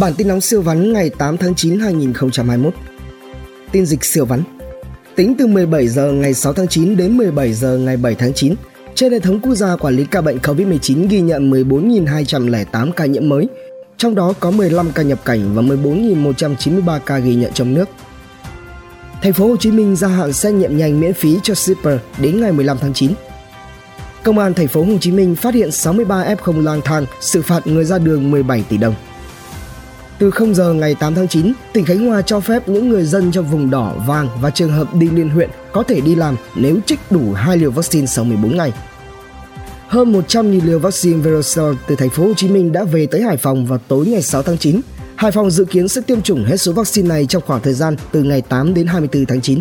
Bản tin nóng siêu vắn ngày 8 tháng 9 2021. Tin dịch siêu vắn. Tính từ 17 giờ ngày 6 tháng 9 đến 17 giờ ngày 7 tháng 9, trên hệ thống quốc gia quản lý ca bệnh COVID-19 ghi nhận 14.208 ca nhiễm mới, trong đó có 15 ca nhập cảnh và 14.193 ca ghi nhận trong nước. Thành phố Hồ Chí Minh gia hạn xét nghiệm nhanh miễn phí cho shipper đến ngày 15 tháng 9. Công an thành phố Hồ Chí Minh phát hiện 63 F0 lang thang, xử phạt người ra đường 17 tỷ đồng. Từ 0 giờ ngày 8 tháng 9, tỉnh Khánh Hòa cho phép những người dân trong vùng đỏ, vàng và trường hợp đi liên huyện có thể đi làm nếu trích đủ 2 liều vaccine sau 14 ngày. Hơn 100.000 liều vaccine Verocell từ thành phố Hồ Chí Minh đã về tới Hải Phòng vào tối ngày 6 tháng 9. Hải Phòng dự kiến sẽ tiêm chủng hết số vaccine này trong khoảng thời gian từ ngày 8 đến 24 tháng 9.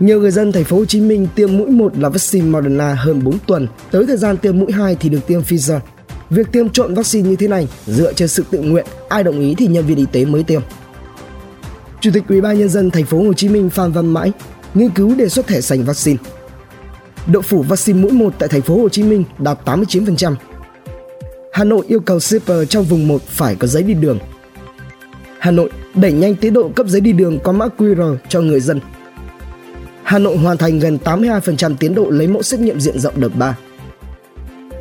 Nhiều người dân thành phố Hồ Chí Minh tiêm mũi 1 là vaccine Moderna hơn 4 tuần, tới thời gian tiêm mũi 2 thì được tiêm Pfizer. Việc tiêm trộn vaccine như thế này dựa trên sự tự nguyện, ai đồng ý thì nhân viên y tế mới tiêm. Chủ tịch Ủy ban nhân dân thành phố Hồ Chí Minh Phan Văn Mãi nghiên cứu đề xuất thẻ xanh vaccine. Độ phủ vaccine mũi 1 tại thành phố Hồ Chí Minh đạt 89%. Hà Nội yêu cầu shipper trong vùng 1 phải có giấy đi đường. Hà Nội đẩy nhanh tiến độ cấp giấy đi đường có mã QR cho người dân. Hà Nội hoàn thành gần 82% tiến độ lấy mẫu xét nghiệm diện rộng đợt 3.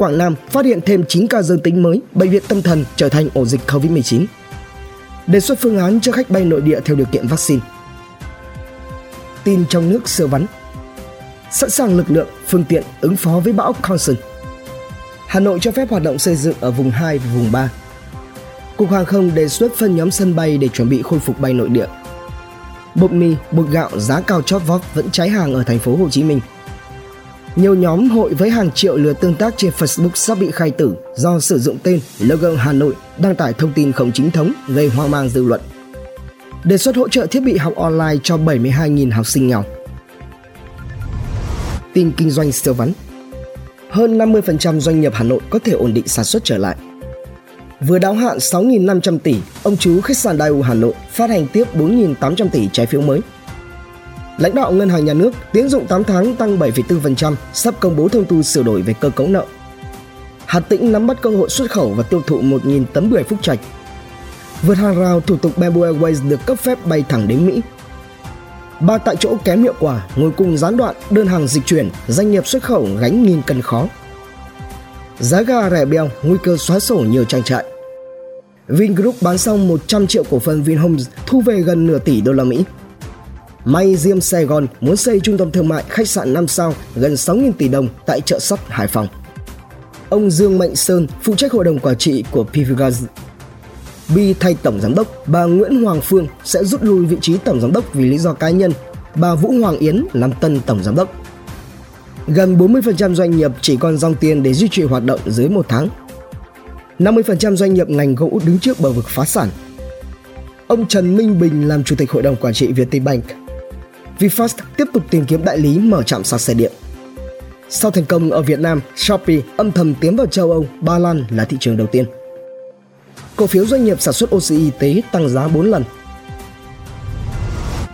Quảng Nam phát hiện thêm 9 ca dương tính mới, bệnh viện tâm thần trở thành ổ dịch COVID-19. Đề xuất phương án cho khách bay nội địa theo điều kiện vaccine. Tin trong nước sơ vắn. Sẵn sàng lực lượng, phương tiện ứng phó với bão Conson. Hà Nội cho phép hoạt động xây dựng ở vùng 2 và vùng 3. Cục Hàng không đề xuất phân nhóm sân bay để chuẩn bị khôi phục bay nội địa. Bột mì, bột gạo giá cao chót vót vẫn cháy hàng ở thành phố Hồ Chí Minh – nhiều nhóm hội với hàng triệu lượt tương tác trên Facebook sắp bị khai tử do sử dụng tên logo Hà Nội đăng tải thông tin không chính thống gây hoang mang dư luận. Đề xuất hỗ trợ thiết bị học online cho 72.000 học sinh nghèo. Tin kinh doanh siêu vắn Hơn 50% doanh nghiệp Hà Nội có thể ổn định sản xuất trở lại. Vừa đáo hạn 6.500 tỷ, ông chú khách sạn Daewoo Hà Nội phát hành tiếp 4.800 tỷ trái phiếu mới – Lãnh đạo Ngân hàng Nhà nước tiến dụng 8 tháng tăng 7,4%, sắp công bố thông tư sửa đổi về cơ cấu nợ. Hà Tĩnh nắm bắt cơ hội xuất khẩu và tiêu thụ 1.000 tấn bưởi phúc trạch. Vượt hàng rào, thủ tục Bamboo Airways được cấp phép bay thẳng đến Mỹ. Ba tại chỗ kém hiệu quả, ngồi cùng gián đoạn, đơn hàng dịch chuyển, doanh nghiệp xuất khẩu gánh nghìn cân khó. Giá gà rẻ bèo nguy cơ xóa sổ nhiều trang trại. Vingroup bán xong 100 triệu cổ phần Vinhomes, thu về gần nửa tỷ đô la Mỹ. May Diêm Sài Gòn muốn xây trung tâm thương mại khách sạn 5 sao gần 6.000 tỷ đồng tại chợ sắt Hải Phòng. Ông Dương Mạnh Sơn, phụ trách hội đồng quản trị của PVGas, Bi thay tổng giám đốc, bà Nguyễn Hoàng Phương sẽ rút lui vị trí tổng giám đốc vì lý do cá nhân. Bà Vũ Hoàng Yến làm tân tổng giám đốc. Gần 40% doanh nghiệp chỉ còn dòng tiền để duy trì hoạt động dưới một tháng. 50% doanh nghiệp ngành gỗ đứng trước bờ vực phá sản. Ông Trần Minh Bình làm chủ tịch hội đồng quản trị Vietinbank VinFast tiếp tục tìm kiếm đại lý mở trạm sạc xe điện. Sau thành công ở Việt Nam, Shopee âm thầm tiến vào châu Âu, Ba Lan là thị trường đầu tiên. Cổ phiếu doanh nghiệp sản xuất oxy y tế tăng giá 4 lần.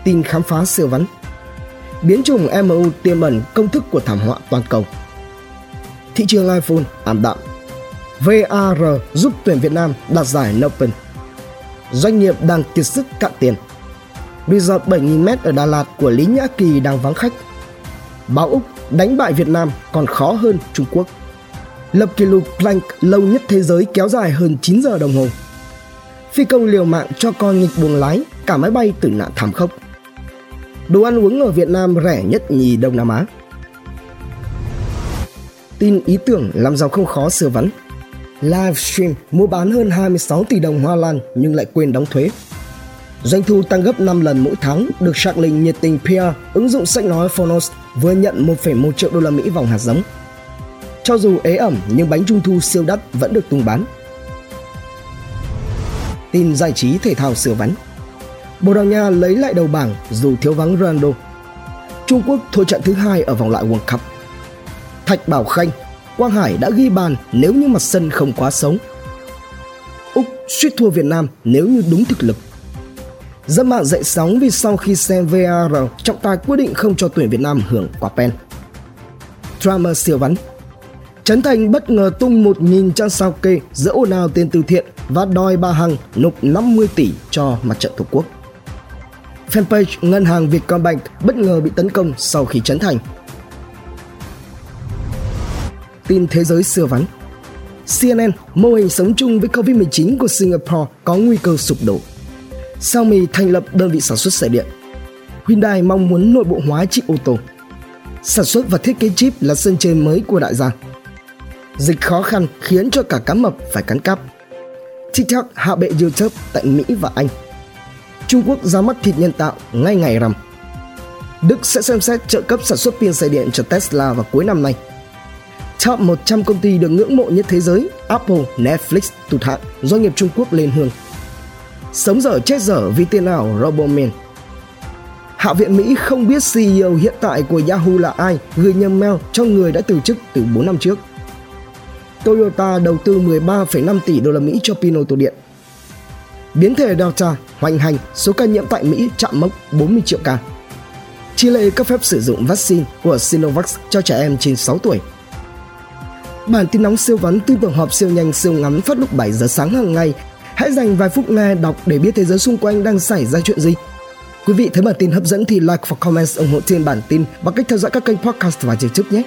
Tin khám phá siêu vắn Biến chủng MU tiềm ẩn công thức của thảm họa toàn cầu. Thị trường iPhone ảm đạm. VAR giúp tuyển Việt Nam đạt giải Open. Doanh nghiệp đang kiệt sức cạn tiền – resort 7.000m ở Đà Lạt của Lý Nhã Kỳ đang vắng khách. Báo Úc đánh bại Việt Nam còn khó hơn Trung Quốc. Lập kỷ lục Planck lâu nhất thế giới kéo dài hơn 9 giờ đồng hồ. Phi công liều mạng cho con nghịch buồng lái, cả máy bay tử nạn thảm khốc. Đồ ăn uống ở Việt Nam rẻ nhất nhì Đông Nam Á. Tin ý tưởng làm giàu không khó sửa vắn. Livestream mua bán hơn 26 tỷ đồng hoa lan nhưng lại quên đóng thuế. Doanh thu tăng gấp 5 lần mỗi tháng được Sharklink nhiệt tình PR, ứng dụng sách nói Phonos vừa nhận 1,1 triệu đô la Mỹ vòng hạt giống. Cho dù ế ẩm nhưng bánh trung thu siêu đắt vẫn được tung bán. Tin giải trí thể thao sửa vắn Bồ Đào Nha lấy lại đầu bảng dù thiếu vắng Ronaldo. Trung Quốc thua trận thứ hai ở vòng loại World Cup. Thạch Bảo Khanh, Quang Hải đã ghi bàn nếu như mặt sân không quá sống. Úc suýt thua Việt Nam nếu như đúng thực lực. Dân mạng dậy sóng vì sau khi xem VAR, trọng tài quyết định không cho tuyển Việt Nam hưởng quả pen. Drama siêu vắn Trấn Thành bất ngờ tung 1.000 trang sao kê giữa ồn ào tiền từ thiện và đòi bà Hằng nộp 50 tỷ cho mặt trận Tổ quốc. Fanpage Ngân hàng Vietcombank bất ngờ bị tấn công sau khi Trấn Thành. Tin thế giới xưa vắn CNN, mô hình sống chung với Covid-19 của Singapore có nguy cơ sụp đổ. Xiaomi thành lập đơn vị sản xuất xe điện. Hyundai mong muốn nội bộ hóa chip ô tô. Sản xuất và thiết kế chip là sân chơi mới của đại gia. Dịch khó khăn khiến cho cả cá mập phải cắn cắp. TikTok hạ bệ YouTube tại Mỹ và Anh. Trung Quốc ra mắt thịt nhân tạo ngay ngày rằm. Đức sẽ xem xét trợ cấp sản xuất pin xe điện cho Tesla vào cuối năm nay. Top 100 công ty được ngưỡng mộ nhất thế giới, Apple, Netflix tụt hạng, doanh nghiệp Trung Quốc lên hương. Sống dở chết dở vì tiền ảo Robomin Hạ viện Mỹ không biết CEO hiện tại của Yahoo là ai gửi nhầm mail cho người đã từ chức từ 4 năm trước. Toyota đầu tư 13,5 tỷ đô la Mỹ cho pin ô tô điện. Biến thể Delta hoành hành, số ca nhiễm tại Mỹ chạm mốc 40 triệu ca. Chile cấp phép sử dụng vaccine của Sinovac cho trẻ em trên 6 tuổi. Bản tin nóng siêu vắn tin tưởng họp siêu nhanh siêu ngắn phát lúc 7 giờ sáng hàng ngày. Hãy dành vài phút nghe đọc để biết thế giới xung quanh đang xảy ra chuyện gì. Quý vị thấy bản tin hấp dẫn thì like và comment ủng hộ trên bản tin bằng cách theo dõi các kênh podcast và YouTube nhé.